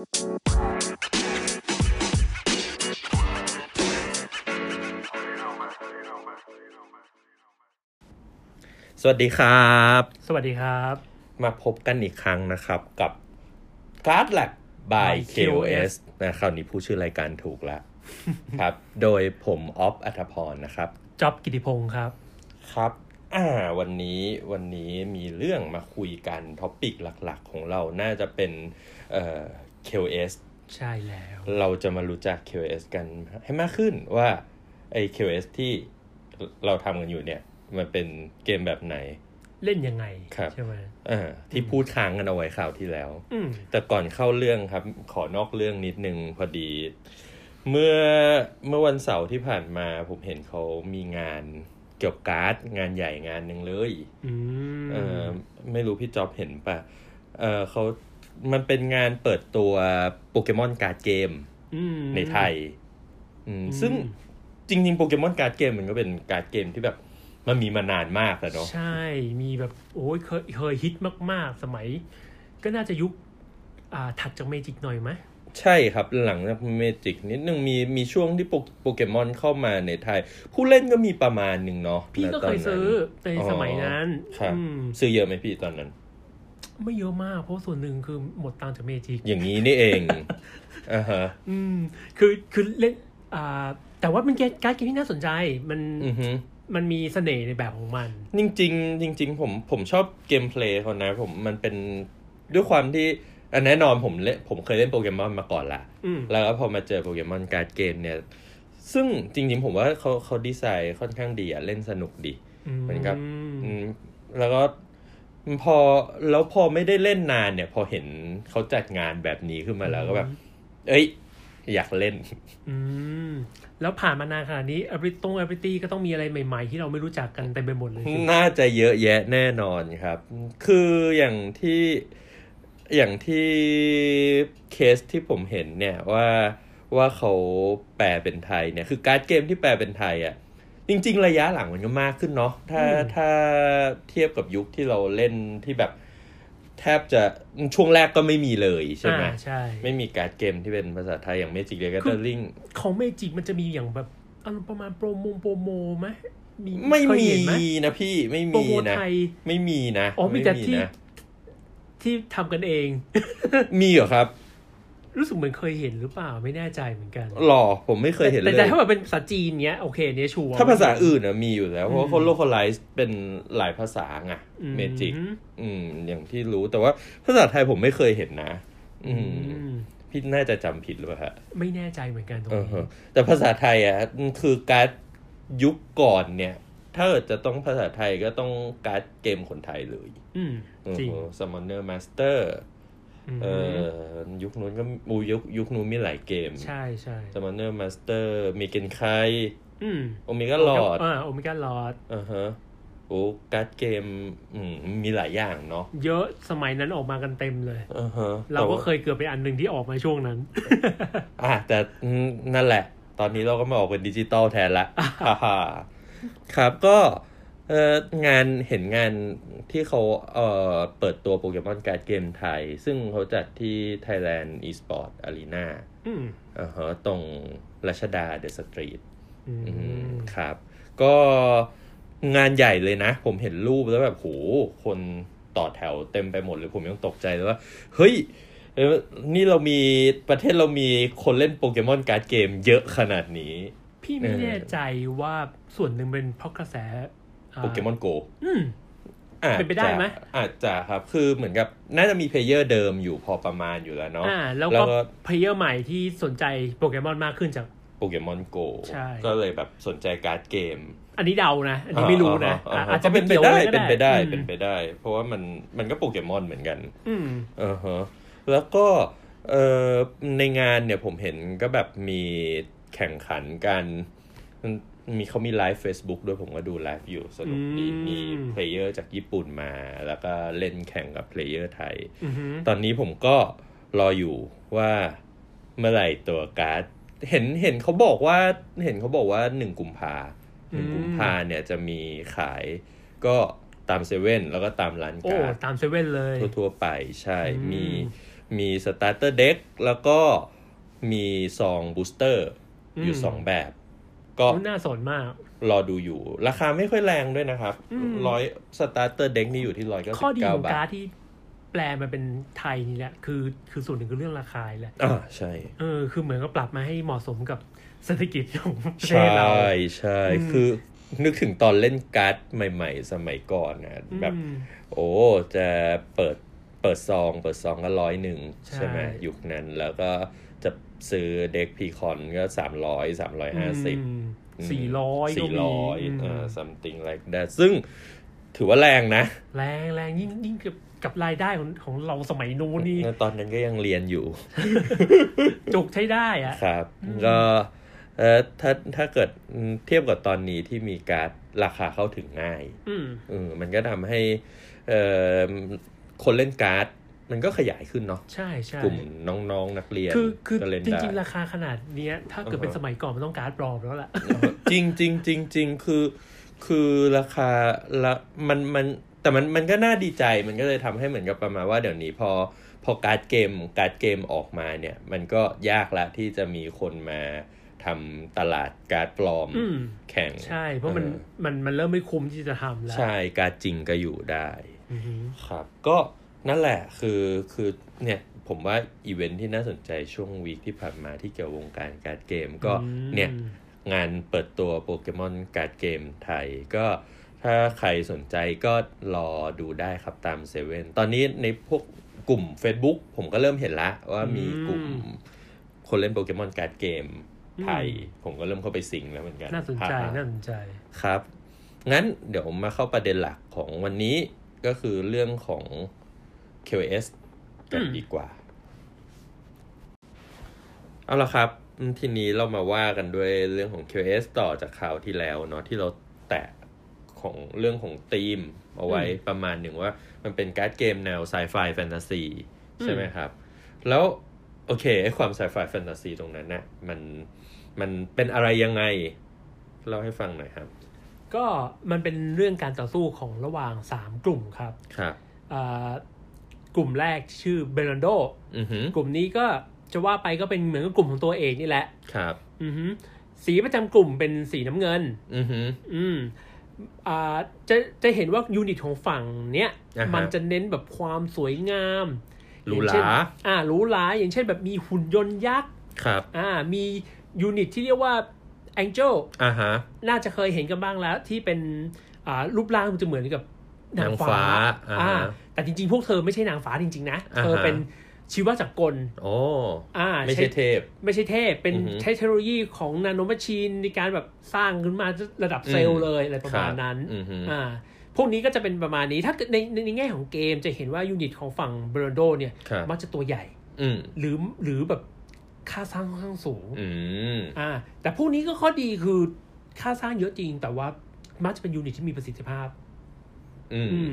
สวัสดีครับ สวัสดีครับ มาพบกันอีกครั้งนะครับกับ Card Lab by by KOS นะคราวนี้ผู้ชื่อรายการถูกแล้วครับ โดยผมออฟอัธพรนะครับจ๊อบกิติพงศ์ครับ ครับ อ่า วันนี้วันนี้มีเรื่องมาคุยกัน topicหลัก ๆ ของเราน่าจะเป็นเอ่อ KOS ใช่แล้ว เราจะมารู้จัก QoS กันให้มากขึ้นว่าไอ้ QoS ที่เราทำกันอยู่เนี่ย มันเป็นเกมแบบไหน เล่นยังไงครับใช่ไหมอ่าที่พูดค้างกันเอาไว้ข่าวที่แล้วอืมแต่ก่อนเข้าเรื่องครับ ขอนอกเรื่องนิดนึงพอดี เมื่อเมื่อวันเสาร์ที่ผ่านมาผมเห็นเขามีงานเกี่ยวกับการ์ดงานใหญ่งานหนึ่งเลยอืมเออไม่รู้พี่จ๊อบเห็นปะเออเขา มันเป็นงานเปิดตัวโปเกมอนการ์ดเกมในไทยอืมอืมซึ่งจริงๆโปเกมอนการ์ดเกมมันก็เป็นการ์ดเกมที่แบบมันมีมานานมากแล้วเนาะใช่ มีแบบโอ้ยเคยเคยฮิตมากๆ สมัย ก็น่าจะยุคอ่าถัดจากเมจิกหน่อยไหมใช่ครับหลังจากเมจิกนิดนึงมีมีช่วงที่โปโปเกมอนเข้ามาในไทย ผู้เล่นก็มีประมาณหนึ่งเนาะพี่ก็ณตเคนยนั้นซื้อในสมัยนั้น ครับอืมซื้อเยอะไหมพี่ตอนนั้น ไม่เยอะมาก เพราะส่วนหนึ่งคือหมดตังค์จากเมจิกอย่างนี้นี่เองอ่าฮะอืมคือคือเล่นอ่าแต่ว่าเป็นเกมการ์ดเกมที่น่าสนใจมันอือฮึมันมีเสน่ห์ในแบบของมัน จริงๆจริงๆผมผมชอบ gameplay เขานะ ผมมันเป็นด้วยความที่อันแน่นอนผมเล่นผมเคยเล่นโปเกมอนมาก่อนละอืมแล้วก็พอมาเจอโปเกมอนการ์ดเกมเนี่ย ซึ่งจริง ๆ ผมว่าเขาเขาดีไซน์ค่อนข้างดีอะเล่นสนุกดีเหมือนกับอืมแล้วก็ พอแล้วพอไม่ได้เล่นนานเนี่ย พอเห็นเขาจัดงานแบบนี้ขึ้นมาแล้วก็แบบ เอ้ย อยากเล่น อืมแล้วผ่านมานานขนาดนี้อ b ริตงอ b ริตี้ก็ต้องมีอะไรใหม่ๆ ที่เราไม่รู้จักกันเต็มไปหมดเลยสิน่าจะเยอะแยะแน่นอนครับ คืออย่างที่อย่างที่เคสที่ผมเห็นเนี่ยว่าว่าเขาแปลเป็นไทยเนี่ย คือการ์ดเกมที่แปลเป็นไทยอะ่ะ จริง ๆ ระยะหลังมันก็มากขึ้นเนาะถ้าถ้าเทียบกับยุคที่เราเล่นที่แบบแทบจะช่วงแรกก็ไม่มีเลยใช่ไหมอ่าใช่ ไม่มีการ์ดเกมที่เป็นภาษาไทยอย่าง Magic: The Gatheringของเมจิกมันจะมีอย่างแบบอารมณ์ประมาณ promo promo ไหมมีไม่เคยมีเห็นไหนะพี่ไม่มี promo นะไทยไม่มีนะ อ๋อมีแต่ที่นะที่ทำกันเอง มีเหรอครับ รู้สึกเหมือนเคยเห็นหรือเปล่าไม่แน่ใจเหมือนกันหรอผมไม่เคยเห็นเลยแต่แต่ถ้าแบบเป็นภาษาจีนเนี้ยโอเคเนี้ยชัวร์ถ้าภาษาอื่นอะมีอยู่แล้ว เพราะว่าอืมเขา localize เป็นหลายภาษาไงอืเมจิกอืมอืม อย่างที่รู้แต่ว่าภาษาไทยผมไม่เคยเห็นนะ อืมอืมพี่น่าจะจำผิดหรือเปล่าฮะไม่แน่ใจเหมือนกันตรงเออนี้ฮะแต่ภาษาไทยอะคือการ์ดยุคก่อนเนี่ย ถ้าเกิดจะต้องภาษาไทยก็ต้องการ์ดเกมคนไทยเลย อืมจริง Summoner Master อืมอน เนอร์มาสเตอร์มเออยุคนู้นก็อูยุคยุคนู้นมีหลายเกม ใช่ใช่ Summoner Master มีเกนไคอืม Omega Lord อ่า Omega Lordอ่าฮะโอ้การ์ดเกมอืมมีหลายอย่างเนาะเยอะสมัยนั้นออกมากันเต็มเลยอ่าฮะเราก็แต่ว่เคยเกือบไปอันหนึ่งที่ออกมาช่วงนั้น อะแต่อืมนั่นแหละ ตอนนี้เราก็มาออกเป็นดิจิตอลแทนละฮ่าฮ่าครับก็ เอองานเห็นงานที่เขาเอ่อเปิดตัวโปเกมอนการ์ดเกมไทย ซึ่งเขาจัดที่ Thailand Esport Arena อืมอ่าฮะตรงรัชดาเดอะสตรีทอืมอืมครับ ก็งานใหญ่เลยนะ ผมเห็นรูปแล้วแบบโหคนต่อแถวเต็มไปหมดเลยผมยังตกใจเลยว่า เฮ้ยเอ้ยนี่เรามีประเทศเรามีคนเล่นโปเกมอนการ์ดเกมเยอะขนาดนี้ พี่ไม่แน่ใจว่าส่วนหนึ่งเป็นเพราะกระแสา โปเกมอนโกอืมเป็นไปได้ไหมอาจจะครับ คือเหมือนกับน่าจะมี player เดิมอยู่พอประมาณอยู่แล้วเนาะอ่าแล้วแล้วก็ก็ player ใหม่ที่สนใจโปเกมอนมากขึ้นจากโปเกมอนโกใช่ก็เลยแบบสนใจการ์ดเกม อันนี้เดานะ อันนี้ไม่รู้นะอ่าอะอ่าอาจจะเป็นไปกี่ยวได้ลยก็เป็นไปได้อืมเป็นไปได้ เพราะว่ามันมันก็โปเกมอนเหมือนกัน อืมอ่าฮะแล้วก็เอ่อในงานเนี่ยผมเห็นก็แบบมีแข่งขันกัน มันมีเขามีไลฟ์ Facebook ด้วยผมก็ดูไลฟ์อยู่สนุกดีอืมมี player จากญี่ปุ่นมา แล้วก็เล่นแข่งกับ player ไทยอือหือตอนนี้ผมก็รออยู่ว่าเมื่อไหร่ตัวการ์ด เห็นเห็นเขาบอกว่าเห็นเขาบอกว่าหนึ่งกุมภาหนึ่งอืมกุมภาเนี่ยจะมีขายก็ตามเซเว่นแล้วก็ตามร้านโอ้การ์ดตามเซเว่นเลยทั่วๆไปใช่อืมมีมี starter deck แล้วก็มีซอง booster อยู่อืมสองแบบ ก็น่าสนมาก รอดูอยู่ ราคาไม่ค่อยแรงด้วยนะครับอืมร้อย starter deck นี่อยู่ที่ร้อยเก้าสิบเก้าบาท ข้อดีของการ์ดที่แปลมาเป็นไทยนี่แหละคือคือส่วนหนึ่งคือเรื่องราคาแหละอ่าใช่เออคือเหมือนก็ปรับมาให้เหมาะสมกับเศรษฐกิจของประเทใช่ศเราใช่อืมคือนึกถึงตอนเล่นการ์ดใหม่ ๆ สมัยก่อนนะแบบอืมโอ้จะเปิดเปิดซอง เปิดซองก็ร้อยหนึ่งใช่ใช่ไหมยุคนั้นแล้วก็จะ ซื้อเด็กพีคอนก็สามร้อยสามร้อยห้าสิบอืมสี่ร้อยก็สี่มีร้อยอืมเออ something like that ซึ่งถือว่าแรงนะ แรงแรงยิ่งยิ่งกับกับรายได้ของของเราสมัยนู้นนี่ ตอนนั้นก็ยังเรียนอยู่ จุกใช้ได้อะครับ ก็เออถ้าถ้าเกิดเทียบกับตอนนี้ที่มีการดราคาเข้าถึงง่าย อืมเออมันก็ทำให้เออคนเล่นการ์ด มันก็ขยายขึ้นเนาะใช่ใช่กลุ่มน้องๆนักเรียนคือคือก็เล่นจได้ริงๆ ราคาขนาดเนี้ย ถ้าเกิดเป็นอ่าฮะสมัยก่อนมันต้องการ์ดปลอมแล้วล่ะ จริงจริงจริงจริงคือคือราคาละมันมันแต่มันมันก็น่าดีใจมันก็เลยทำให้เหมือนกับประมาณว่าเดี๋ยวนี้พอพอการ์ดเกมการ์ดเกมออกมาเนี่ย มันก็ยากละที่จะมีคนมาทำตลาดการ์ดปลอมอืมแข่ง ใช่ เพราะมันออมันมันเริ่มไม่คุ้มที่จะทำแล้ว ใช่การ์ดจริงก็อยู่ได้อือหือครับ ก็ นั่นแหละคือคือเนี่ยผมว่าอีเวนท์ที่น่าสนใจช่วง week ที่ผ่านมาที่เกี่ยววงการการ์ดเกมก็อืมเนี่ยงานเปิดตัวโปเกมอนการ์ดเกมไทยก็ถ้าใครสนใจก็รอดูได้ครับตามเซเว่นตอนนี้ในพวกกลุ่ม Facebook ผมก็เริ่มเห็นละว่ามีกลุ่มคนเล่นโปเกมอนการ์ดเกมไทย ผมก็เริ่มเข้าไปสิงแล้วเหมือนกัน น่าสนใจฮ่าๆน่าสนใจครับ งั้นเดี๋ยวมาเข้าประเด็นหลักของวันนี้ก็คือเรื่องของ QS กันดีกว่า เอาละครับ ทีนี้เรามาว่ากันด้วยเรื่องของ QS ต่อจากข่าวที่แล้วเนาะที่เราแตะของเรื่องของธีมเอาไว้ประมาณหนึ่งว่ามันเป็นการ์ดเกมแนว sci-fi fantasy ใช่ไหมครับ แล้วโอเคไอความ sci-fi fantasy ตรงนั้นน่ะมันมันเป็นอะไรยังไง เล่าให้ฟังหน่อยครับ ก็มันเป็นเรื่องการต่อสู้ของระหว่างสามกลุ่มครับครับอ่า กลุ่มแรกชื่อเบรนโดอือหือกลุ่มนี้ก็จะว่าไปก็เป็นเหมือนกับกลุ่มของตัวเองนี่แหละ ครับ อือหือสีประจำกลุ่มเป็นสีน้ำเงินอือหืออืมอ่าจะจะเห็นว่า unit ของฝั่งเนี้ยอ่าฮะมันจะเน้นแบบความสวยงามหรูหราอย่างเช่นอ่าหรูหราอย่างเช่นแบบมีหุ่นยนต์ยักษ์ครับอ่ามี unit ที่เรียกว่า Angel อ่าฮะน่าจะเคยเห็นกันบ้างแล้วที่เป็นอ่ารูปร่างมันจะเหมือนกับ นางฟ้านางฟ้าอ่าอ่าฮะแต่จริงๆ พวกเธอไม่ใช่นางฟ้าจริง ๆนะอ่าฮะเธอเป็นชีวจักรกลโอ้อ่าไม่ใช่เทพ ไม่ใช่เทพ เป็นอือหือใช้เทคโนโลยีของ nanomachine ในการแบบสร้างขึ้นมาระดับเซลอืล์เลยอืมอะไรประมาณครับอือหืออ่าพวกนี้ก็จะเป็นประมาณนี้ถ้าเกิดในในในแง่ของเกมจะเห็นว่า unit ของฝั่งเบรนโดเนี่ยครับมักจะตัวใหญ่อืมหรือหรือแบบค่าสร้างค่อนข้างสูงอืมอ่า แต่พวกนี้ก็ข้อดีคือค่าสร้างเยอะจริง แต่ว่ามักจะเป็น unit ที่มีประสิทธิภาพ อืมอืม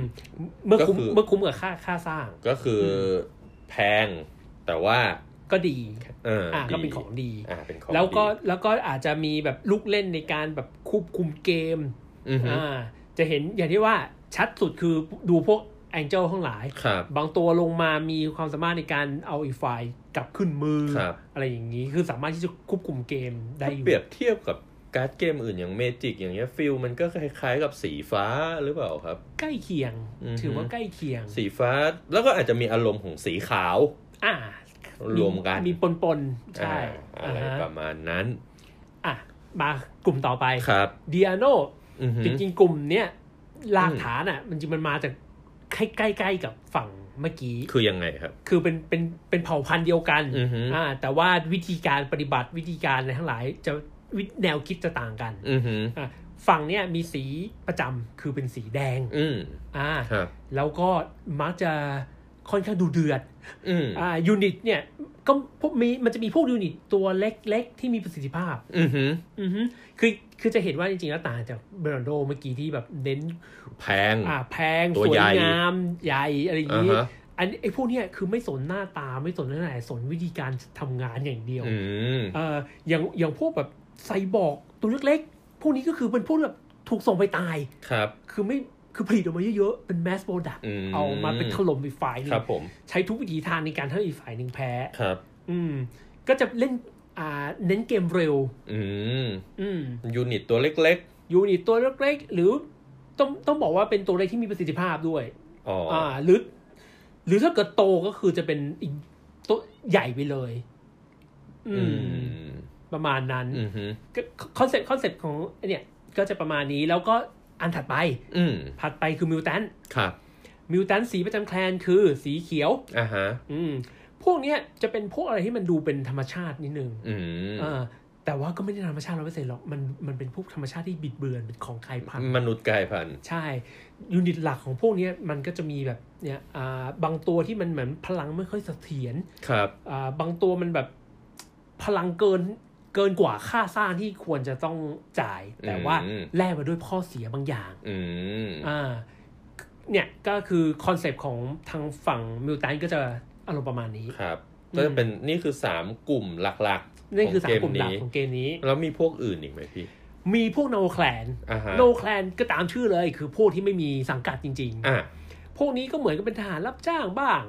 เมื่อคุ้มก็คือเมื่อคุ้มกับค่าค่าสร้าง ก็คืออแพงแต่ว่าก็ดีเอออ่าดีก็เป็นของดีอ่าเป็นของแล้วก็ดีแล้วก็อาจจะมีแบบลูกเล่นในการแบบควบคุมเกมอือหืออ่าจะเห็นอย่างที่ว่าชัดสุดคือดูพวกแองเจิลทั้งหลายครับบางตัวลงมามีความสามารถในการเอาอีกฝ่ายกลับขึ้นมือครับอะไรอย่างนี้คือสามารถที่จะควบคุมเกมได้อยู่เปรียบเทียบกับ การ์ดเกมอื่นอย่าง Magic อย่างเงี้ย feel มันก็คล้ายๆกับสีฟ้าหรือเปล่าครับ ใกล้เคียงอือฮึถือว่าใกล้เคียง สีฟ้าแล้วก็อาจจะมีอารมณ์ของสีขาว อ่ารวมกัน มีปนปนๆใช่อ่าอะไรอ่าฮะประมาณนั้น อะ มากลุ่มต่อไปครับเดียโนอือหือจริงๆ กลุ่มเนี้ยรากฐานอืมอะ มันจริงมันมาจากใกล้ๆกับฝั่งเมื่อกี้ คือยังไงครับ คือเป็นเป็นเป็นเผ่าพันธุ์เดียวกันอือฮึอ่าแต่ว่าวิธีการปฏิบัติวิธีการอะไรทั้งหลายจะวิ แนวคิดจะต่างกันอือหืออะฝั่งเนี้ยมีสีประจำคือเป็นสีแดง อืมอ่าครับแล้วก็มักจะค่อนข้างดูเดือดอืมอ่า unit เนี่ยก็พวกมีมันจะมีพวก unit ตัวเล็กๆ ที่มีประสิทธิภาพ อือหืออือฮึคือคือจะเห็นว่าจริงๆแล้วต่างจากเบรนโดเมื่อกี้ที่แบบเน้น แพง อ่าแพงตัวใหญ่สวยงาม ใหญ่อะไรอย่างนี้อ่าฮะอันไอ้พวกเนี้ยคือไม่สนหน้าตาไม่สนอะไรสนวิธีการทำงานอย่างเดียวอืมเอ่ออย่างอย่างพวกแบบ ไซบอร์กตัวเล็กๆ พวกนี้ก็คือเป็นพวกแบบถูกส่งไปตาย ครับ คือไม่ คือผลิตออกมาเยอะๆ เป็น mass product อืมเอามาเป็นถล่มอีกฝ่ายหนึ่งครับผมใช้ทุกวิธีทางในการให้อีกฝ่ายหนึ่งแพ้ ครับ อืม ก็จะเล่น อ่า เน้นเกมเร็ว อืม อืม unit ตัวเล็ก unit ตัวเล็กๆ หรือต้องต้องบอกว่าเป็นตัวเล็กที่มีประสิทธิภาพด้วยๆอ๋อออ่า หรือ หรือถ้าเกิดโตก็คือจะเป็นอีกตัวใหญ่ไปเลย อือืมม ประมาณนั้นอืมฮึ concept concept ของเนี่ยก็จะประมาณนี้แล้วก็อันถัดไป อืมถัดไปคือ Mutant ครับ Mutant สีประจำ clan คือสีเขียวอ่าฮะอืมพวกเนี้ยจะเป็นพวกอะไรที่มันดูเป็นธรรมชาตินิดนึงอืมอ่าแต่ว่าก็ไม่ได้ธรรมชาติร้อยเปอร์เซ็นต์หรอกมันมันเป็นพวกธรรมชาติที่บิดเบือนเป็นของกลายพันธุ์มมนุษย์กลายพันธุ์ใช่ยูนิตหลักของพวกเนี้ยมันก็จะมีแบบเนี่ยอ่าบางตัวที่มันเหมือนพลังไม่ค่อยเสถียรครับอ่าบางตัวมันแบบพลังเกิน เกินกว่าค่าสร้างที่ควรจะต้องจ่าย แต่ว่าอืมแลกมาด้วยข้อเสียบางอย่างอืมอ่าเนี่ยก็คือคอนเซปต์ของทางฝั่ง mutant ก็จะอารมณ์ประมาณนี้ครับอืมก็จะเป็นนี่คือสามกลุ่มหลักๆ นี่คือขสางมกลุ่มหลักของเกมนี้ แล้วมีพวกอื่นอีกไหมพี่ มีพวกโนแคลนอ่าฮะโนแคลนก็ตามชื่อเลย คือพวกที่ไม่มีสังกัดจริงอ่าๆพวกนี้ก็เหมือนกับเป็นทหารรับจ้างบ้าง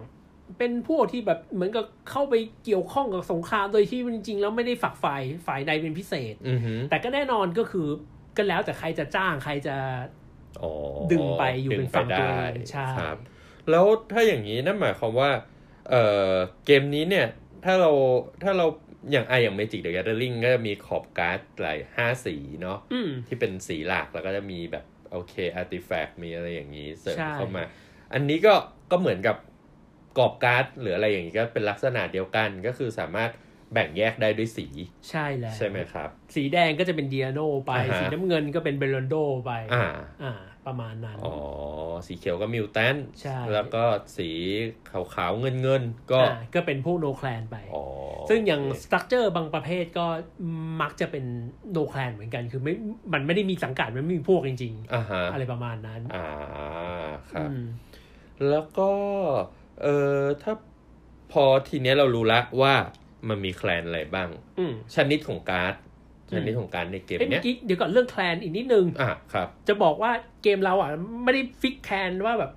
เป็นพวกที่แบบเหมือนกับเข้าไปเกี่ยวข้องกับสงครามโดยที่จริงๆแล้วไม่ได้ฝักฝ่ายฝ่ายใดเป็นพิเศษอือฮึแต่ก็แน่นอนก็คือก็แล้วแต่ใครจะจ้างใครจะอ๋อดึงไปอยู่ดึเป็นฝั่งตัวเองได้ใช่ครับแล้วถ้าอย่างนี้นั่นหมายความว่าเอ่อเกมนี้เนี่ย ถ้าเราถ้าเราอย่างไอ้อย่าง Magic the Gathering ก็จะมีขอบการ์ดหลายห้าสีเนาะอืมที่เป็นสีหลักแล้วก็จะมีแบบโอเค artifact มีอะไรอย่างนี้เสริมใช่เข้ามา อันนี้ก็ก็เหมือนกับ กรอบการ์ดหรืออะไรอย่างนี้ก็เป็นลักษณะเดียวกันก็คือสามารถแบ่งแยกได้ด้วยสี ใช่แล้วใช่ไหมครับ สีแดงก็จะเป็นเดียโนไป อ่าฮะ สีน้ำเงินก็เป็นเบลอนโดไป อ่า อ่า ประมาณนั้น อ๋อ สีเขียวก็ mutant ใช่ แล้วก็สีขาวๆเงินเงินๆ ก็ อ่าก็เป็นพวก no clan ไป อ๋อซึ่งอย่างโอเค structure บางประเภทก็มักจะเป็น no clan เหมือนกัน คือไม่ มันไม่ได้มีสังกัด มันไม่มีพวกจริงอ่าฮะ ๆ อะไรประมาณนั้น อ่า ครับ อืม แล้วก็ เออถ้าพอทีเนี้ยเรารู้ละว่ามันมี clan อะไรบ้าง อืม ชนิดของการ์ดชนิดของการ์ดในเกมเนี้ย เอ้ยเมื่เนี้อกี้เดี๋ยวก่อนเรื่อง clan อีกนิดนึง อะครับ จะบอกว่าเกมเราอะไม่ได้ fix clan ว่าแบบ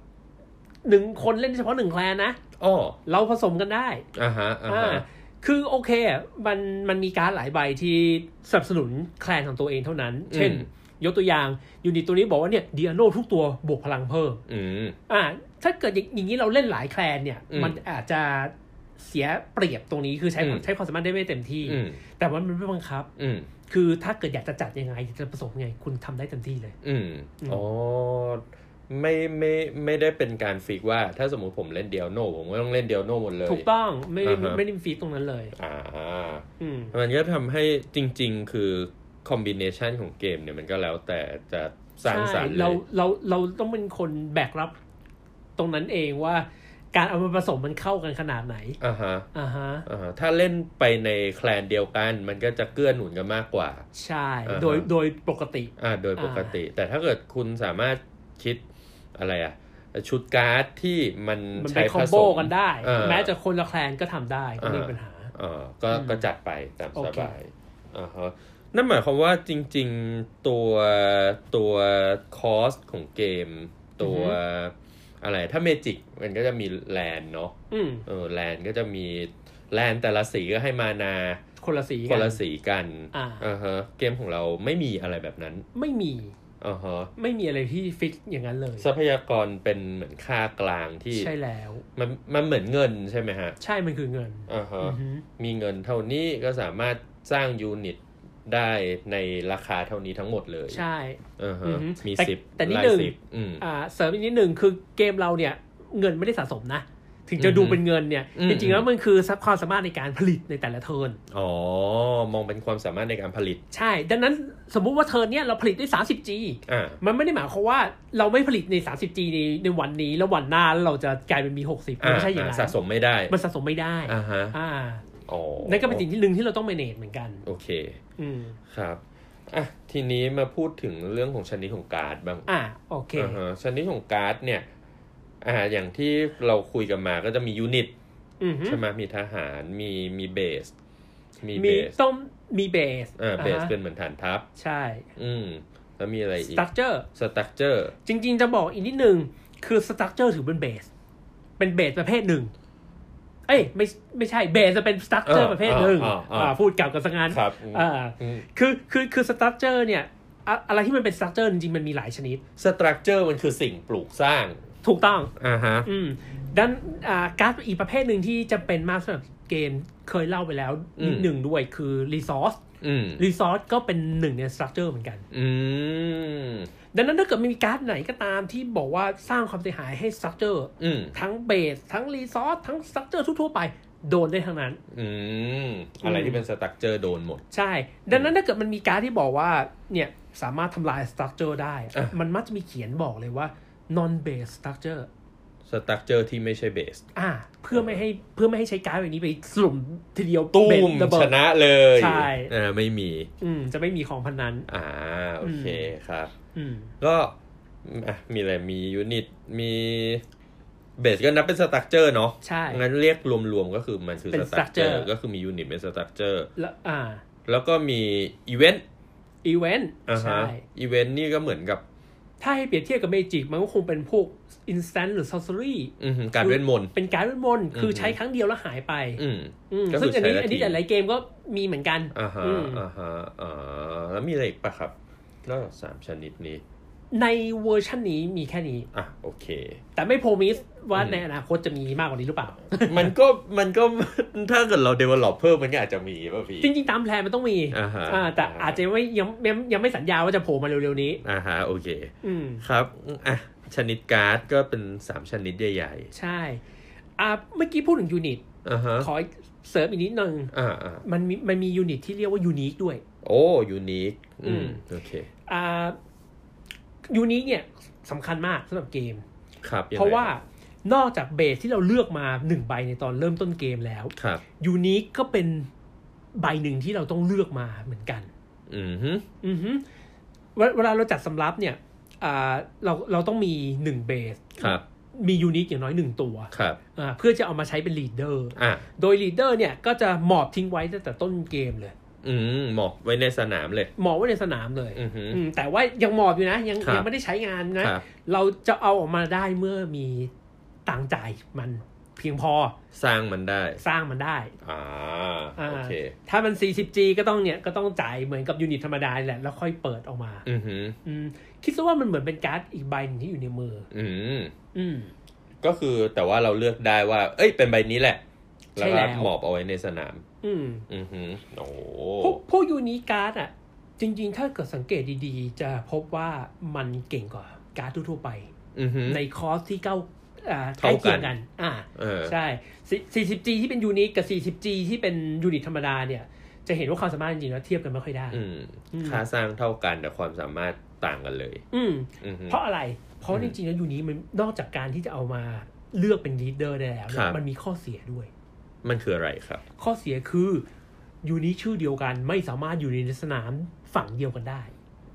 หนึ่งคนเล่นเฉพาะหนึ่ง clan นะ อ้อเราผสมกันได้อ่าฮะอ่าอ่าฮะคือโอเคอะมันมันมีการ์ดหลายใบที่สนับสนุน clan ของตัวเองเท่านั้น เช่น ยกตัวอย่างยูนิตตัวนี้บอกว่าเนี่ยเดียโนทุกตัวบวกพลังเพิ่ม อืม อ่า ถ้าเกิดอย่างอย่างนี้เราเล่นหลาย clan เนี่ยอืมมันอาจจะเสียเปรียบตรงนี้คือใช้อืมใช้ความสามารถได้ไม่เต็มที่อืมแต่ว่ามันไม่บังคับอืมคือถ้าเกิดอยากจะจัดยังไงจะผสมยังไง คุณทำได้เต็มที่เลยอืมอืมอ๋อไม่ไม่ไม่ได้เป็นการฟิกว่าถ้าสมมุติผมเล่นเดียวโนผมก็ต้องเล่นเดียวโนหมดเลย ถูกต้องไม่ได้อ่าฮะไม่ได้มีฟีดตรงนั้นเลย อ่าอืมมันก็ทำให้จริง ๆ คือคอมบิเนชันของเกมเนี่ยมันก็แล้วแต่จะสร้างสรรค์เลเรายเราเราต้องเป็นคนแบกรับ ตรงนั้นเองว่าการเอามาผสมมันเข้ากันขนาดไหน อ่าฮะ อ่าฮะ อ่าฮะ ถ้าเล่นไปใน clan เดียวกัน มันก็จะเกื้อหนุนกันมากกว่า ใช่อ่าฮะโดย โดยปกติ อ่า โดยปกติ แต่ถ้าเกิดคุณสามารถคิดอะไรอะชุดการ์ดที่มันมันใช้เป็นคอมโบผสมกันได้เออแม้จะคนละ clan ก็ทำได้ก็ไม่มีอ่าปัญหาเออก็อืมก็จัดไปตามโอเค สบาย อ่าฮะ นั่นหมายความว่าจริง ๆ ตัว ตัว cost ของเกม ตัว อะไร ถ้าเมจิกมันก็จะมี land เนาะอืมเออ land ก็จะมี land แต่ละสีก็ให้มานา คนละสีกัน คนละสีกันอ่าอ่าฮะเกมของเราไม่มีอะไรแบบนั้น ไม่มีอ่าฮะไม่มีอะไรที่ fix อย่างนั้นเลย ทรัพยากรเป็นเหมือนค่ากลางที่ใช่แล้ว มันมันเหมือนเงินใช่ไหมฮะ ใช่มันคือเงินอ่าฮะอือฮึมีเงินเท่านี้ก็สามารถสร้างยูนิต ได้ในราคาเท่านี้ทั้งหมดเลยใช่อ่าฮะอือฮึมีแต่สิบแต่นิดลายหนึ่งสิบอืมอ่าเสริมอีกนิดหนึ่งคือเกมเราเนี่ยเงินไม่ได้สะสมนะ ถึงจะอือฮึดูเป็นเงินเนี่ยอืมจริงๆแล้วมันคือความสามารถในการผลิตในแต่ละเทิร์นอ๋อ มองเป็นความสามารถในการผลิต ใช่ ดังนั้นสมมุติว่าเทิร์นเนี่ยเราผลิตได้ 30G อ่ามันไม่ได้หมายความว่าเราไม่ผลิตใน 30G ในในวันนี้แล้ววันหน้าแล้วเราจะกลายเป็นมี 60มันไม่ใช่อย่างนั้นสะสมไม่ได้ มันสะสมไม่ได้อ่าฮะอ่าอ๋อ นั่นก็เป็นสิ่งที่หนึ่งที่เราต้อง manage เหมือนกัน โอเค อืมครับอะทีนี้มาพูดถึงเรื่องของชนิดของการ์ดบ้างอ่าโอเคอ่าฮะชนิดของการ์ดเนี่ยอ่าอย่างที่เราคุยกันมาก็จะมียูนิตอือฮึใช่ไหมมีทหารมีมี base มี base มีต้องมี base อ่า base ฮะเป็นเหมือนฐานทัพ ใช่ อืมแล้วมีอะไรอีก structure structure จริง ๆ จะบอกอีกนิดนึงคือ structure ถือเป็นเบส เป็นเบสประเภทหนึ่ง เอ้ยไม่ไม่ใช่เบสจะเป็น structure ประเภทหนึ่งอ่าพูดเก่ากันสังงานครับอ่าอืมคือคือคือ structure เนี่ยอะอะไรที่มันเป็น structure จริงๆมันมีหลายชนิดสตรัคเจอร์มันคือสิ่งปลูกสร้าง ถูกต้องอ่าฮะอืมดันอ่าการ์ดอีกประเภทหนึ่งที่จะเป็นมากสำหรับเกมเคยเล่าไปแล้วนิดอืมหนึ่งด้วยคือ resource อืม resource ก็เป็นหนึ่งใน structure เหมือนกัน อืม ดังนั้นถ้าเกิดมีการ์ดไหนก็ตามที่บอกว่าสร้างความเสียหายให้ structure อืมทั้งเบสทั้ง resource ทั้ง structure ทั่วๆไปโดนได้ทั้งนั้น อืม อะไรที่เป็น structure โดนหมด ใช่ ดังนั้นถ้าเกิดมันมีการ์ดที่บอกว่า เนี่ยสามารถทำลาย structure ได้อะมันมักจะมีเขียนบอกเลยว่า non base structure structure ที่ไม่ใช่ base อ่า เพื่อไม่ให้เพื่อไม่ให้ใช้การ์ดแบบนี้ไปสลุ่มทีเดียวตุ้ base มระเบิชดนะเลย ใช่อ่าไม่มี อืม จะไม่มีของพรรค์นั้น อ่า โอเคครับอืม ก็อะมีอะไรมียูนิตมี base ก็นับเป็น structure เนาะใช่งั้นเรียกรวมๆก็คือมันคือเป็นสตรัคเจอ structure ร์ก็คือมียูนิตเป็น structure แล้วอ่า แล้วก็มี event event อ่าฮะใช่อีเวนต์นี่ก็เหมือนกับ ถ้าให้เปรียบเทียบกับเมจิกมันก็คงเป็นพวก instant หรือ sorcery อืมการ์ดเวทมนต์เป็นการ์ดเวทมนต์คืออืมใช้ครั้งเดียวแล้วหายไป อืมอืมก็คือซึ่งอันนี้ใช้ได้อันนี้ทีหลายๆเกมก็มีเหมือนกันอ่าฮะอืมอ่าฮะอ่าแล้วมีอะไรอีกปะครับนอ กจากสามชนิดนี้ ในเวอร์ชันนี้มีแค่นี้ อะโอเค แต่ไม่ promise ว่าอืมในอนาคตจะมีมากกว่านี้หรือเปล่า มันก็มันก็ถ้าเกิดเรา develop เพิ่มมันก็อาจจะมีป่ะพี่ จริง ๆ ตามแพลนมันต้องมีอ่าฮะอ่าแต่อาจจะไม่ยังยังยังไม่สัญญาว่าจะโผล่มาเร็วๆนี้อ่าฮะโอเค อืมครับอะชนิดการ์ดก็เป็นสามชนิดใหญ่ใช่ อ่าเมื่อกี้พูดถึงยูนิตๆอ่าฮะขอเสริมอีกนิดนึงอ่าอ่ามันมีมันมียูนิตที่เรียกว่า unique ด้วย โอ้ unique อือืมมโอเคอ่า unique เนี่ยสำคัญมากสำหรับเกมครับยังไงเพราะว่านอกจาก base ที่เราเลือกมาหนึ่งใบในตอนเริ่มต้นเกมแล้วครับ unique ก็เป็นใบหนึ่งที่เราต้องเลือกมาเหมือนกัน อืมฮึอือฮึเวเวลาเราจัดสำรับเนี่ยอ่าเราเราต้องมีหนึ่ง base ครับมี unique อย่างน้อยหนึ่งตัวครับอ่าเพื่อจะเอามาใช้เป็น leader อะโดย leader เนี่ยก็จะหมอบทิ้งไว้ตั้งแต่ต้นเกมเลย อืมหมอบไว้ในสนามเลย หมอบไว้ในสนามเลยอือฮึอืมแต่ว่ายังหมอบอยู่นะ ยังครับยังไม่ได้ใช้งานนะครับเราเราจะเอาออกมาได้เมื่อมีตังค์จ่ายมันเพียงพอสร้างมันได้ สร้างมันได้อ่าอ่าโอเค ถ้ามัน 40G ก็ต้องเนี่ยก็ต้องจ่ายเหมือนกับ unit ธรรมดาแหละ แล้วค่อยเปิดออกมาอือฮึอืมคิดซะว่ามันเหมือนเป็นการ์ดอีกใบหนึงที่อยู่ในมือ อืมอืก็คือแต่ว่าเราเลือกได้ว่า เอ้ยเป็นใบนี้แหละใช่แล้วแล้ก็วหมอบเอาไว้ในสนาม อืมอือฮึโอ้โหพวกพวก unique card อะ จริง ๆ ถ้าเกิดสังเกตดีๆ จะพบว่ามันเก่งกว่าการ์ดทั่วๆไปอือฮึใน cost ที่เท่าอ่าใกเท่าล้กันเคียงกัน เท่ากัน อ่าเออใช่ 40G ที่เป็น unique กับ 40G ที่เป็น unit ธรรมดาเนี่ย จะเห็นว่าความสามารถจริงๆแล้วเทียบกันไม่ค่อยได้อืมอืมค่าสร้างเท่ากันแต่ความสามารถต่างกันเลย อืมอือฮึเพราะอะไร เพราะอืมจริงๆแล้ว unique มันนอกจากการที่จะเอามาเลือกเป็น leader ได้แล้วเนี่ยครับมันมีข้อเสียด้วย มันคืออะไรครับ ข้อเสียคือยูนิชื่อเดียวกัน ไม่สามารถอยู่ในสนามฝั่งเดียวกันได้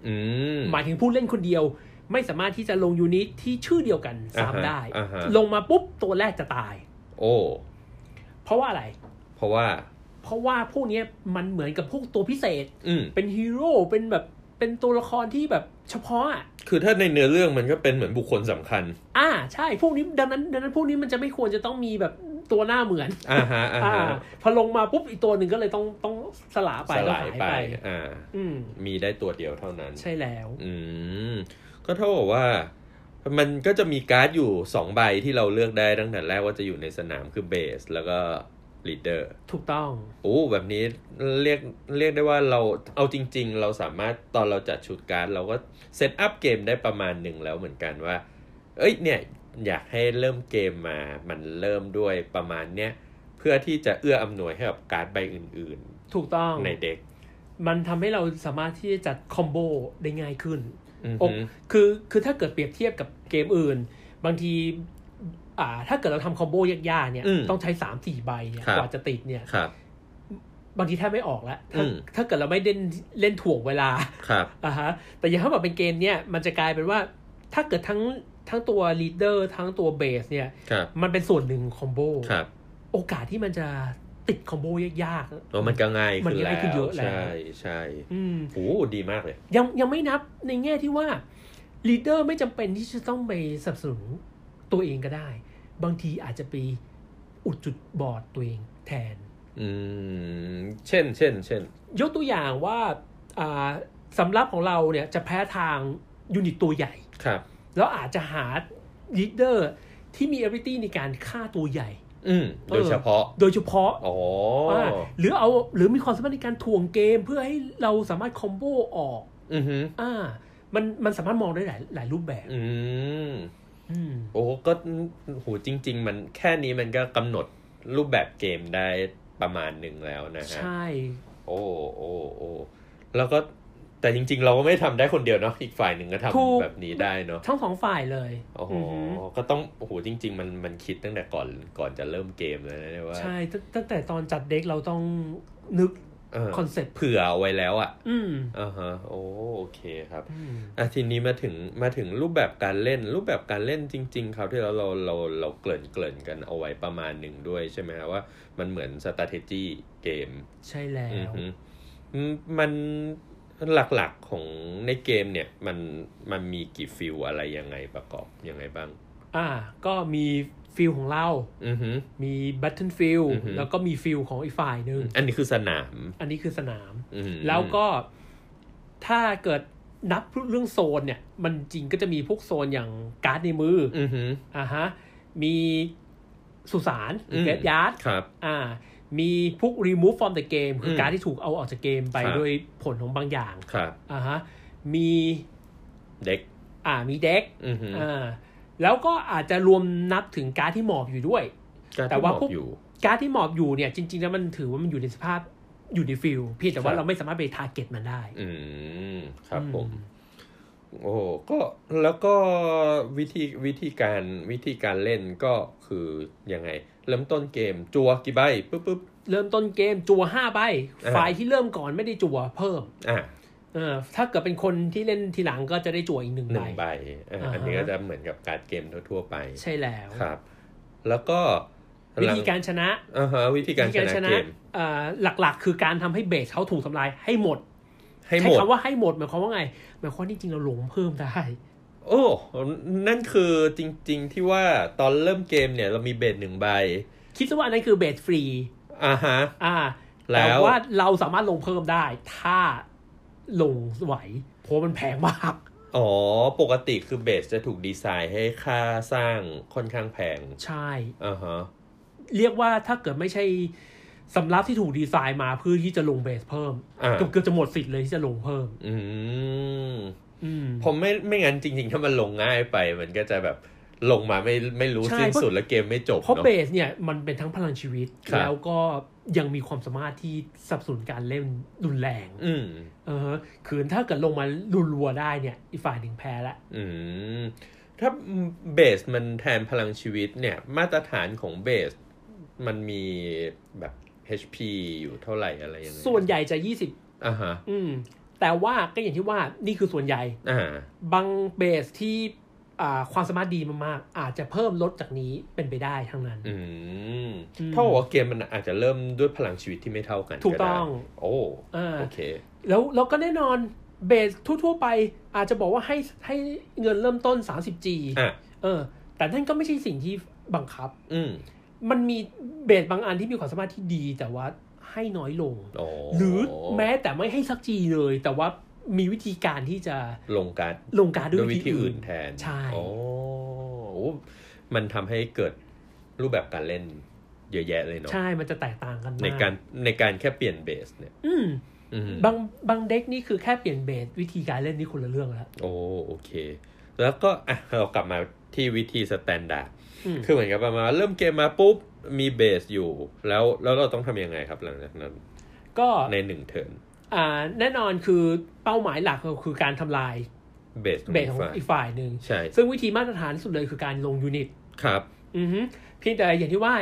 อืมหมายถึงผู้เล่นคนเดียว ไม่สามารถที่จะลง unit ที่ชื่อเดียวกันอ่าฮะซ้ำได้อ่าฮะลงมาปุ๊บตัวแรกจะตาย โอ้เพราะว่าอะไร เพราะว่า เพราะว่าพวกเนี้ยมันเหมือนกับพวกตัวพิเศษอืมเป็นฮีโร่เป็นแบบเป็นตัวละครที่แบบเฉพาะอะคือถ้าในเนื้อเรื่องมันก็เป็นเหมือนบุคคลสำคัญ อ่า ใช่ พวกนี้ดังนั้น ดังนั้นพวกนี้มันจะไม่ควรจะต้องมีแบบ ตัวหน้าเหมือนอ่าฮะอ่าอ่าฮะพอลงมาปุ๊บอีกตัวหนึ่งก็เลยต้องต้องสลาไปสแล้วลายหายไปไปอ่าอืมมีได้ตัวเดียวเท่านั้น ใช่แล้ว อืมก็เท่ากับว่า มันก็จะมีการ์ดอยู่สองใบที่เราเลือกได้ตั้งแต่แรกว่าจะอยู่ในสนามคือ base แล้วก็ leader ถูกต้องโอ้แบบนี้เรียกเรียกได้ว่าเราเอาจริง ๆ เราสามารถตอนเราจัดชุดการ์ดเราก็ setup เกมได้ประมาณหนึ่งแล้วเหมือนกันว่า เอ้ยเนี่ย อยากให้เริ่มเกมมา มันเริ่มด้วยประมาณเนี้ยเพื่อที่จะเอื้ออำนวยให้กับการ์ดใบอื่นถูกต้องๆในเด็ก มันทำให้เราสามารถที่จะจัดคอมโบได้ง่ายขึ้นอือโอ้ฮึคือคือถ้าเกิดเปรียบเทียบกับเกมอื่น บางที อ่า ถ้าเกิดเราทำคอมโบยากๆเนี่ยอืมต้องใช้สามสี่ใบเนี่ยครับกว่าจะติดเนี่ยครับบางทีแทบไม่ออกแล้วถ้าอืมถ้าเกิดเราไม่เล่นเล่นถ่วงเวลา ครับอ่าฮะ แต่อย่างถ้าแบบเป็นเกมเนี่ย มันจะกลายเป็นว่า ถ้าเกิดทั้ง ทั้งตัว leader ทั้งตัว base เนี่ยครับมันเป็นส่วนหนึ่งของ combo ครับโอกาสที่มันจะติด combo ยากแล้วมันก็ง่ายมันขึ้นง่ายขึ้นเยอะแล้ว ใช่ใช่ๆอืมโอ้ดีมากเลย ยังยังไม่นับในแง่ที่ว่า leader ไม่จำเป็นที่จะต้องไปสนับสนุนตัวเองก็ได้ บางทีอาจจะไปอุดจุดบอดตัวเองแทน อืม เช่น เช่น เช่น ยกตัวอย่างว่า อ่าสำรับของเราเนี่ยจะแพ้ทาง unit ตัวใหญ่ ครับ แล้วอาจจะหา leader ที่มี ability ในการฆ่าตัวใหญ่อืมโดยเฉพาะ โดยเฉพาะอ๋ออ่าหรือเอาหรือมีความสามารถในการถ่วงเกมเพื่อให้เราสามารถ combo ออก อือฮึอ่า มันมันสามารถมองได้หลายหลายรูปแบบ อืมอืมโอ้ก็โหจริง ๆ มันแค่นี้มันก็กำหนดรูปแบบเกมได้ประมาณหนึ่งแล้วนะฮะ ใช่ โอ้โอ้โอ้แล้วก็ แต่จริง ๆ เราก็ไม่ทำได้คนเดียวเนาะอีกฝ่ายหนึ่งก็ทำถูกแบบนี้ได้เนาะทั้งสองฝ่ายเลยโอ้โหอือฮึก็ต้องโอ้โหจริง ๆ มันมันคิดตั้งแต่ก่อนก่อนจะเริ่มเกมเลยนะเนี่ยว่าใช่ตั้งตั้งแต่ตอนจัด deck เราต้องนึกเออ concept เผื่อเอาไว้แล้วอะ อืมอ่าฮะโอ้โอเคครับอืมอะทีนี้มาถึงมาถึงรูปแบบการเล่น รูปแบบการเล่นจริง ๆ ครับที่เราเราเราเราเกริ่นเกริ่นกันเอาไว้ประมาณหนึ่งด้วยใช่ไหมฮะว่ามันเหมือน strategy เกม ใช่แล้วอือฮึอืมมัน หลักๆของในเกมเนี่ยมันมันมีกี่ field อะไรยังไงประกอบยังไงบ้าง อ่า ก็มี field ของเราอือฮึมี battle field อือฮึแล้วก็มี field ของอีกฝ่ายหนึ่ง อันนี้คือสนาม อันนี้คือสนามอืมแล้วก็ถ้าเกิดนับเรื่องโซนเนี่ย มันจริงก็จะมีพวกโซนอย่างการ์ดในมืออือฮึอ่าฮะ มีสุสานอืม graveyard ครับ อ่า มีพวก remove from the game คือการ์ดที่ถูกเอาออกจากเกมไปครับด้วยผลของบางอย่างครับอ่าฮะมี deck อ่ามี deck อือฮึอ่าแล้วก็อาจจะรวมนับถึงการ์ดที่หมอบอยู่ด้วยการแต่ที่ว่าหมอบพวกอยู่การ์ดที่หมอบอยู่เนี่ย จริง ๆ แล้วมันถือว่ามันอยู่ในสภาพอยู่ใน field เพียงแต่ว่าครับเราไม่สามารถไป target มันได้ อืมครับผมอื โอ้ก็แล้วก็วิธีวิธีการวิธีการเล่นก็คือยังไง เริ่มต้นเกมจัวกี่ใบปุ๊บปุ๊บเริ่มต้นเกมจัวห้าใบอ่าฝ่ายที่เริ่มก่อนไม่ได้จัวเพิ่มอะเออถ้าเกิดเป็นคนที่เล่นทีหลังก็จะได้จัวอีกหนึ่งหใบนึ่งใบอะอ่าฮะอันนี้ก็จะเหมือนกับการดเกมทั่วๆไป ใช่แล้วครับ แล้วก็วิธีการชนะอ่าฮะวิธีการชนะเกมเอ่อหลักๆ คือการทำให้เบสเขาถูกทำลายให้หมด ให้หใช้มดคำว่าให้หมดหมายความว่าไงหมายความว่าจริงๆเราหลงเพิ่มได้ โอ้นั่นคือจริง ๆ ที่ว่าตอนเริ่มเกมเนี่ยเรามีเบสหนึ่งใบ คิดซะว่าอันนั้นคือเบสฟรีอ่าฮะอ่าแล้วแต่ว่าเราสามารถลงเพิ่มได้ ถ้าลงไหวเพราะมันแพงมาก อ๋อ ปกติคือเบสจะถูกดีไซน์ให้ค่าสร้างค่อนข้างแพง ใช่อ่าฮะเรียกว่าถ้าเกิดไม่ใช่ สำรับที่ถูกดีไซน์มาเพื่อที่จะลงเบสเพิ่มอ่าเกือบเกือบจะหมดสิทธิ์เลยที่จะลงเพิ่มอืมอืมผมไม่ไม่งั้นจริง ๆ ถ้ามันลงง่ายไป มันก็จะแบบลงมาไม่ไม่รู้ใช่สิ้นเพราะสุดแล้วเกมไม่จบเพราะเนาะเบสเนี่ยมันเป็นทั้งพลังชีวิตครับแล้วก็ยังมีความสามารถที่สนับสนุนการเล่นรุนแรง อืมเออคือถ้าเกิดลงมารัวๆได้เนี่ย อีกฝ่ายหนึ่งแพ้ละอืมถ้าเบสมันแทนพลังชีวิตเนี่ย มาตรฐานของเบสมันมีแบบ HP อยู่เท่าไหร่อะไรยังไงส่วนใหญ่จะยี่สิบอ่าฮะอืม แต่ว่าก็อย่างที่ว่านี่คือส่วนใหญ่อ่าบางเบสที่อ่าความสามารถดีมากๆอาจจะเพิ่มลดจากนี้เป็นไปได้ทั้งนั้น อืมอืมเท่ากับว่าเกมมันอาจจะเริ่มด้วยพลังชีวิตที่ไม่เท่ากันถูกต้องได้โอ้อ่าโอเค แล้วแล้วก็แน่นอนเบสทั่ว ๆ ไปอาจจะบอกว่าให้ให้เงินเริ่มต้น 30G อะเออ แต่นั่นก็ไม่ใช่สิ่งที่บังคับ อืม มันมีเบสบางอันที่มีความสามารถที่ดีแต่ว่าให้น้อยลงโอ้หรือแม้แต่ไม่ให้สักจีเลย แต่ว่ามีวิธีการที่จะลงการดลงการดด้ด้ววยยวิวิธีธีอื่อื่นนแทน ใช่โอ้โอ้มันทำให้เกิดรูปแบบการเล่นเยอะแยะเลยเนาะใช่ มันจะแตกต่างกันมากในการในการแค่เปลี่ยนเบสเนี่ยอืมอืมบางบางเด็กนี่คือแค่เปลี่ยนเบสวิธีการเล่นนี่คนละเรื่องแล้ว โอ้โอเค แล้วก็อะเรากลับมาที่วิธี standard อืม คือเหมือนกับประมาณเริ่มเกมมาปุ๊บมี base อยู่ แล้วแล้วเราต้องทำยังไงครับหลังจากนั้น ก็ในหนึ่ง turnอ่าแน่นอนคือเป้าหมายหลักก็คือการทำลาย base ของ base ของอีขกฝ่ายอีกฝ่ายหนึ่งใช่ซึ่งวิธีมาตรฐานที่สุดเลยคือการลง unit ครับ อือฮึเพียงแต่อย่างที่ว่า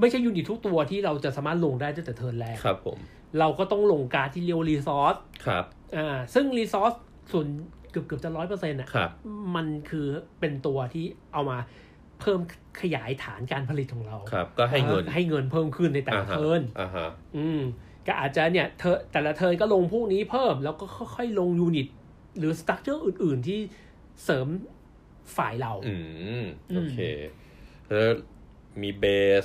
ไม่ใช่ unit ทุกตัวที่เราจะสามารถลงได้ตั้งแต่ turn แรกครับผม เราก็ต้องลงการ์ดที่เรียกว่า resource ครับอ่าซึ่ง resource ส่วนเกือบเกือบจะร้อยเปอร์เซ็นต์อะครับมันคือเป็นตัวที่เอามา เพิ่มขยายฐานการผลิตของเราครับ ก็ให้เงินให้เงินเพิ่มขึ้นในแต่ละอ่าฮะ turn อ่าฮะอืมก็อาจจะเนี่ยเธอแต่ละ turn ก็ลงพวกนี้เพิ่ม แล้วก็ค่อยๆลง unit หรือ structure อื่น ๆ ที่เสริมฝ่ายเรา อืมอืมโอเคแล้วมี base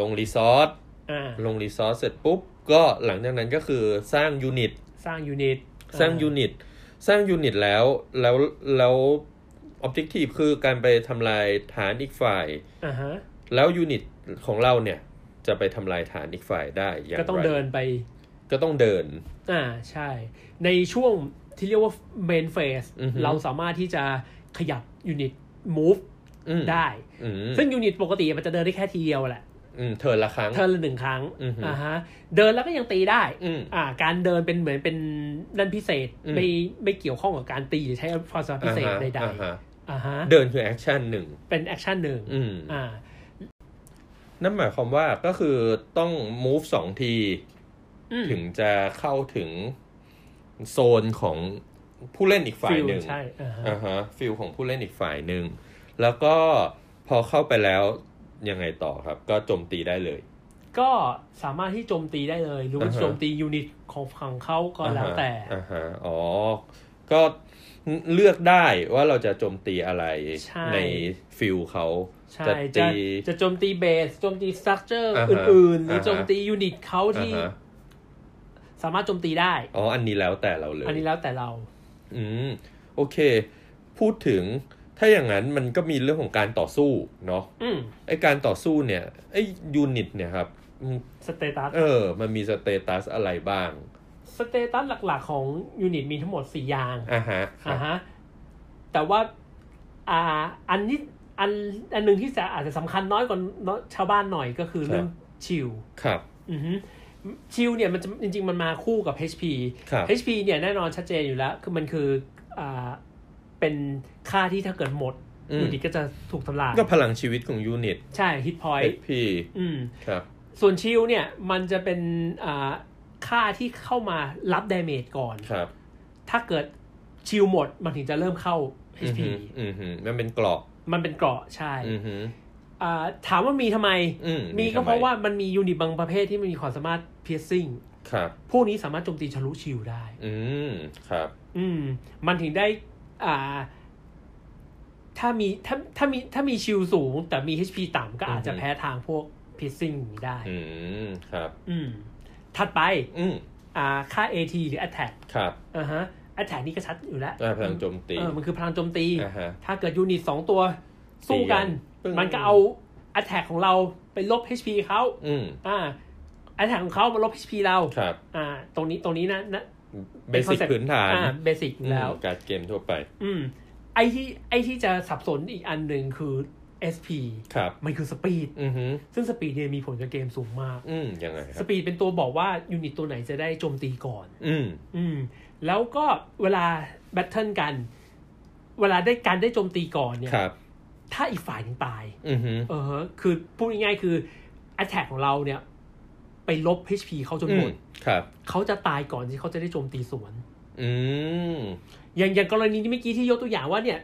ลง resource อ่าลง resource เสร็จปุ๊บ ก็หลังจากนั้นก็คือสร้าง unit สร้าง unit สร้าง unit สร้าง unit แล้วแล้วแล้ว objective คือการไปทำลายฐานอีกฝ่าย อ่าฮะ แล้ว unit ของเราเนี่ย จะไปทำลายฐานอีกฝ่ายได้อย่างไรก็ต้องเดินไป ก็ต้องเดิน อ่าใช่ ในช่วงที่เรียกว่า main phase อือฮึ เราสามารถที่จะขยับ unit move อืมได้ อืมซึ่ง unit ปกติมันจะเดินได้แค่ทีเดียวแหละ อืมเทิร์นละครั้ง เทิร์นละหนึ่งครั้งอือฮึอ่าฮะ เดินแล้วก็ยังตีได้ อืม อ่า การเดินเป็นเหมือนเป็นนั่นพิเศษ อืม ไม่ไม่เกี่ยวข้องกับการตีหรือใช้ความสามารถพิเศษอ่าฮะใดอ่าฮะๆอ่าฮะ เดินคือ action หนึ่งเป็น action หนึ่งอืมอ่านั่นหมายความว่าก็คือต้อง move สองทีอืมถึงจะเข้าถึงโซนของผู้เล่นอีกฝ่าย field หนึ่งใช่อ่าฮะอ่าฮะ field ของผู้เล่นอีกฝ่ายหนึ่ง แล้วก็พอเข้าไปแล้วยังไงต่อครับ ก็โจมตีได้เลย ก็สามารถที่โจมตีได้เลย หรือว่าอ่าฮะโจมตี unit ของฝั่งเขาก็แล้วแต่อ่าฮะอ๋อ ก็ เลือกได้ว่าเราจะโจมตีอะไรใช่ใน field เขาใช่จะจะตีจะโจมตี base โจมตี structure อ่าฮะอื่นๆ หรืออ่าฮะโจมตี unit เขาอ่าที่ฮะสามารถโจมตีได้ อ๋อ อันนี้แล้วแต่เราเลย อันนี้แล้วแต่เรา อืม โอเค พูดถึงถ้าอย่างนั้นมันก็มีเรื่องของการต่อสู้เนาะอืมไอการต่อสู้เนี่ยไอ unit เนี่ยครับอืม status เออ มันมี status อะไรบ้าง status หลักๆของ unit มีทั้งหมดสี่อย่างอ่าฮะครัอ่าบฮะแต่ว่าอ่าอันนี้อันอันหนึ่งที่จะอาจจะสำคัญน้อยกว่าน้อยชาวบ้านหน่อยก็คือเรื่องshield ครับอือฮึ shield เนี่ยมันจะจริงๆ มันมาคู่กับ HP ครับ HP เนี่ยแน่นอนชัดเจนอยู่แล้ว คือมันคืออ่าเป็นค่าที่ถ้าเกิดหมดอืม unit ก็จะถูกทำลายก็พลังชีวิตของยูนิต ใช่ฮิตพอยต์ HP อืมครับส่วน shield เนี่ยมันจะเป็นอ่า ค่าที่เข้ามารับ damage ก่อนครับ ถ้าเกิด shield หมดมันถึงจะเริ่มเข้าอือ HP หืออือหือมันเป็นเกราะมันเป็นเกราะใช่อือหืออ่าถามว่ามีทำไมอืมมีก็ทำไเพราะว่ามันมียูนิตบางประเภทที่มันมีความสามารถ piercing ครับพวกนี้สามารถโจมตีทะลุชิลได้ อืมครับ อืม มันถึงได้ อ่า ถ้ามีถ้าถ้ามีถ้ามีชิลสูง แต่มี HP ต่ำก็อาจจะอือฮึแพ้ทางพวก piercing นี้ได้ อืม ครับ อืม ถัดไปอืมอ่าค่า AT หรือ attack ครับอ่าฮะ attack นี่ก็ชัดอยู่แล้วอ่าพลังโจมตีเออมันคือพลังโจมตีอ่าฮะถ้าเกิด unit สองตัวสู้กันปึ้งมันก็เอา attack ของเราไปลบ HP เขาอืมอ่า attack ของเขามาลบ HP เราครับอ่า ตรงนี้ตรงนี้นะนะ basic พื้นฐานอ่า basic อยู่แล้วอืมการ์ดเกมทั่วไป อืมไอที่ไอที่จะสับสนอีกอันหนึ่งคือ SP ครับมันคือ speed อือหือซึ่ง speed เนี่ยมีผลกับเกมสูงมาก อืมยังไงครับ speed เป็นตัวบอกว่า unit ตัวไหนจะได้โจมตีก่อน อืมอืมแล้วก็เวลาแบทเทิลกัน เวลาได้การได้โจมตีก่อนเนี่ยครับ ถ้าอีกฝ่ายหนึงตาย อือหือเออฮะคือพูดง่ายๆคือ attack ของเราเนี่ย ไปลบ HP เขาจนอืหมมดครับ เขาจะตายก่อนที่เขาจะได้โจมตีสวน อืมอย่างอย่างกรณีที่เมื่อกี้ที่ยกตัวอย่างว่าเนี่ย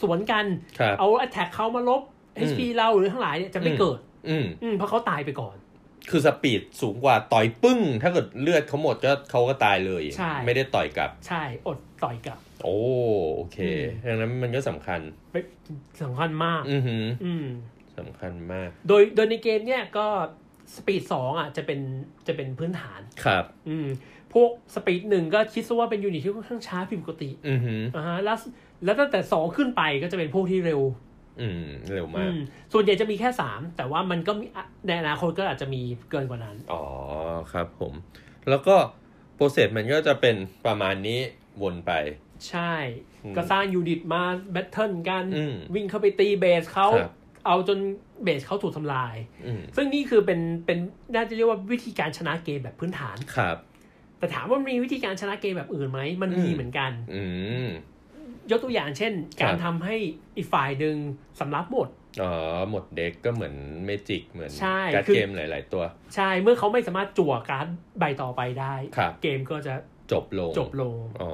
สวนกันครับเอา attack เขามาลบอืม HP เราหรือทั้งหลายเนี่ยจะไม่เกิดอืมอืมเพราะเขาตายไปก่อน คือ speed สูงกว่าต่อยปึ้ง ถ้าเกิดเลือดเขาหมดก็เขาก็ตายเลยใช่ไม่ได้ต่อยกลับ ใช่อดต่อยกลับ โอ้โอเคอืมดังนั้นมันก็สำคัญเป็นสำคัญมาก อือหืออืมสำคัญมาก โดยโดยในเกมเนี่ยก็ speed สองอะจะเป็นจะเป็นพื้นฐานครับ อืมพวก speed หนึ่งก็คิดซะว่าเป็น unit ที่ค่อนข้างช้าผิดปกติ อือหืออ่าฮะแล้ว แล้วตั้งแต่สองขึ้นไปก็จะเป็นพวกที่เร็ว อืม เร็วมากอืมส่วนใหญ่จะมีแค่สามแต่ว่ามันก็มีอะในอนาคตก็อาจจะมีเกินกว่านั้น อ๋อครับผม แล้วก็ process มันก็จะเป็นประมาณนี้วนไป ใช่อืมก็สร้าง unit มา battle กันอืมวิ่งเข้าไปตี base เขาครับเอาจน base เขาถูกทำลายอืมซึ่งนี่คือเป็นเป็นน่าจะเรียกว่าวิธีการชนะเกมแบบพื้นฐานครับ แต่ถามว่ามีวิธีการชนะเกมแบบอื่นไหมมันมีอืมเหมือนกัน อืม ยกตัวอย่างเช่น การทำให้อีกฝ่ายหนึ่งสำรับหมดอ๋อหมด deck ก็เหมือน Magic เหมือนใช่การ์ดคือเกมหลาย ๆ ตัว ใช่เมื่อเขาไม่สามารถจั่วการ์ดใบต่อไปได้ครับเกมก็จะจบลงจบลงอ๋อ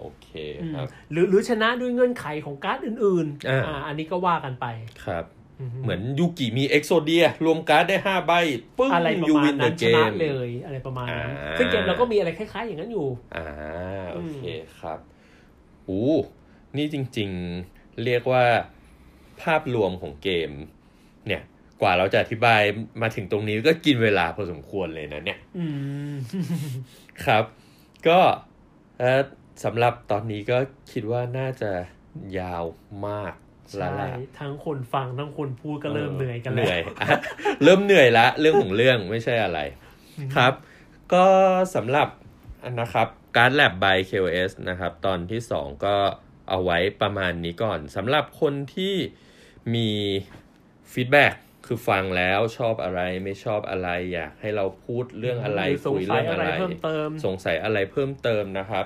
โอเคอืมครับหรือหรือชนะด้วยเงื่อนไขของการ์ดอื่นอ่าอ่าอันนี้ก็ว่ากันไปครับอือฮึเหมือนยูกิมี Exodia รวมการ์ดได้ห้าใบปึ้งอะไรประมาณนั้น you win the game ชนะเลยอะไรประมาณนั้นอ่าซึ่งเกมเราก็มีอะไรคล้าย ๆ อย่างนั้นอยู่ อ่าโอเคอืมครับ อู้นี่จริงๆเรียกว่าภาพรวมของเกม เนี่ยกว่าเราจะอธิบายมาถึงตรงนี้ก็กินเวลาพอสมควรเลยนะเนี่ยอืมครับ ก็เอ่อสำหรับตอนนี้ก็คิดว่าน่าจะยาวมากแล้วใช่ล่ะทั้งคนฟังทั้งคนพูดก็เริ่มเหนื่อยกันเหแล้วนื่อยอะเริ่มเหนื่อยละ เรื่องของเรื่องไม่ใช่อะไร ครับ ก็สำหรับอั นนะครับ Card Lab by KOS นะครับตอนที่ 2 ก็เอาไว้ประมาณนี้ก่อนสำหรับคนที่มี feedback คือฟังแล้วชอบอะไรไม่ชอบอะไร อยากให้เราพูดเรื่องอะไรสงสัยอะไรคุยสัเรื่ยองอะอะไรไรเพิ่มเติมสงสัยอะไรเพิ่มเติมนะครับ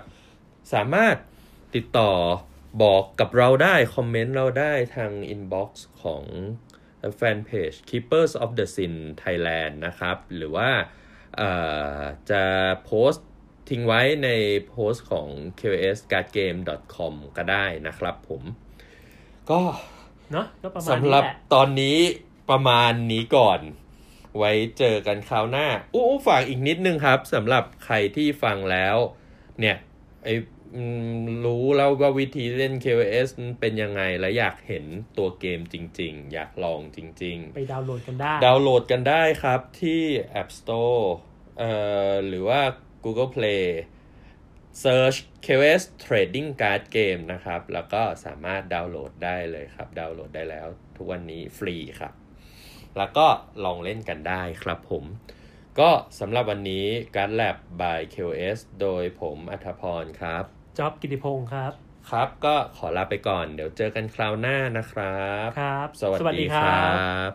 สามารถติดต่อบอกกับเราได้ comment เราได้ทาง inbox ของแฟนเพจ Keepers of the Sin Thailand นะครับ หรือว่าเอ่อจะโพสต์ ทิ้งไว้ในโพสต์ของ qscardgame.com ก็ได้นะครับผม ก็เนาะก็ประมาณสำนี้หรับแหละตอนนี้ประมาณนี้ก่อน ไว้เจอกันคราวหน้าอู้อู้ฝากอีกนิดนึงครับสำหรับใครที่ฟังแล้ว เนี่ยไออืมรู้แล้วว่าวิธีเล่น KOS เป็นยังไง และอยากเห็นตัวเกมจริง ๆ อยากลองจริง ๆ ไปดาวน์โหลดกันได้ ดาวน์โหลดกันได้ครับที่ App Store เอ่อหรือว่า Google Play Search KOS Trading Card Game นะครับ แล้วก็สามารถดาวน์โหลดได้เลยครับ ดาวน์โหลดได้แล้วทุกวันนี้ฟรีครับ แล้วก็ลองเล่นกันได้ครับผม ก็สำหรับวันนี้การ Lab by KOS โดยผมอัธพรครับจ็อบกิติพงศ์ครับ ครับก็ขอลาไปก่อน เดี๋ยวเจอกันคราวหน้านะครับ ครับ สวัสดีครับ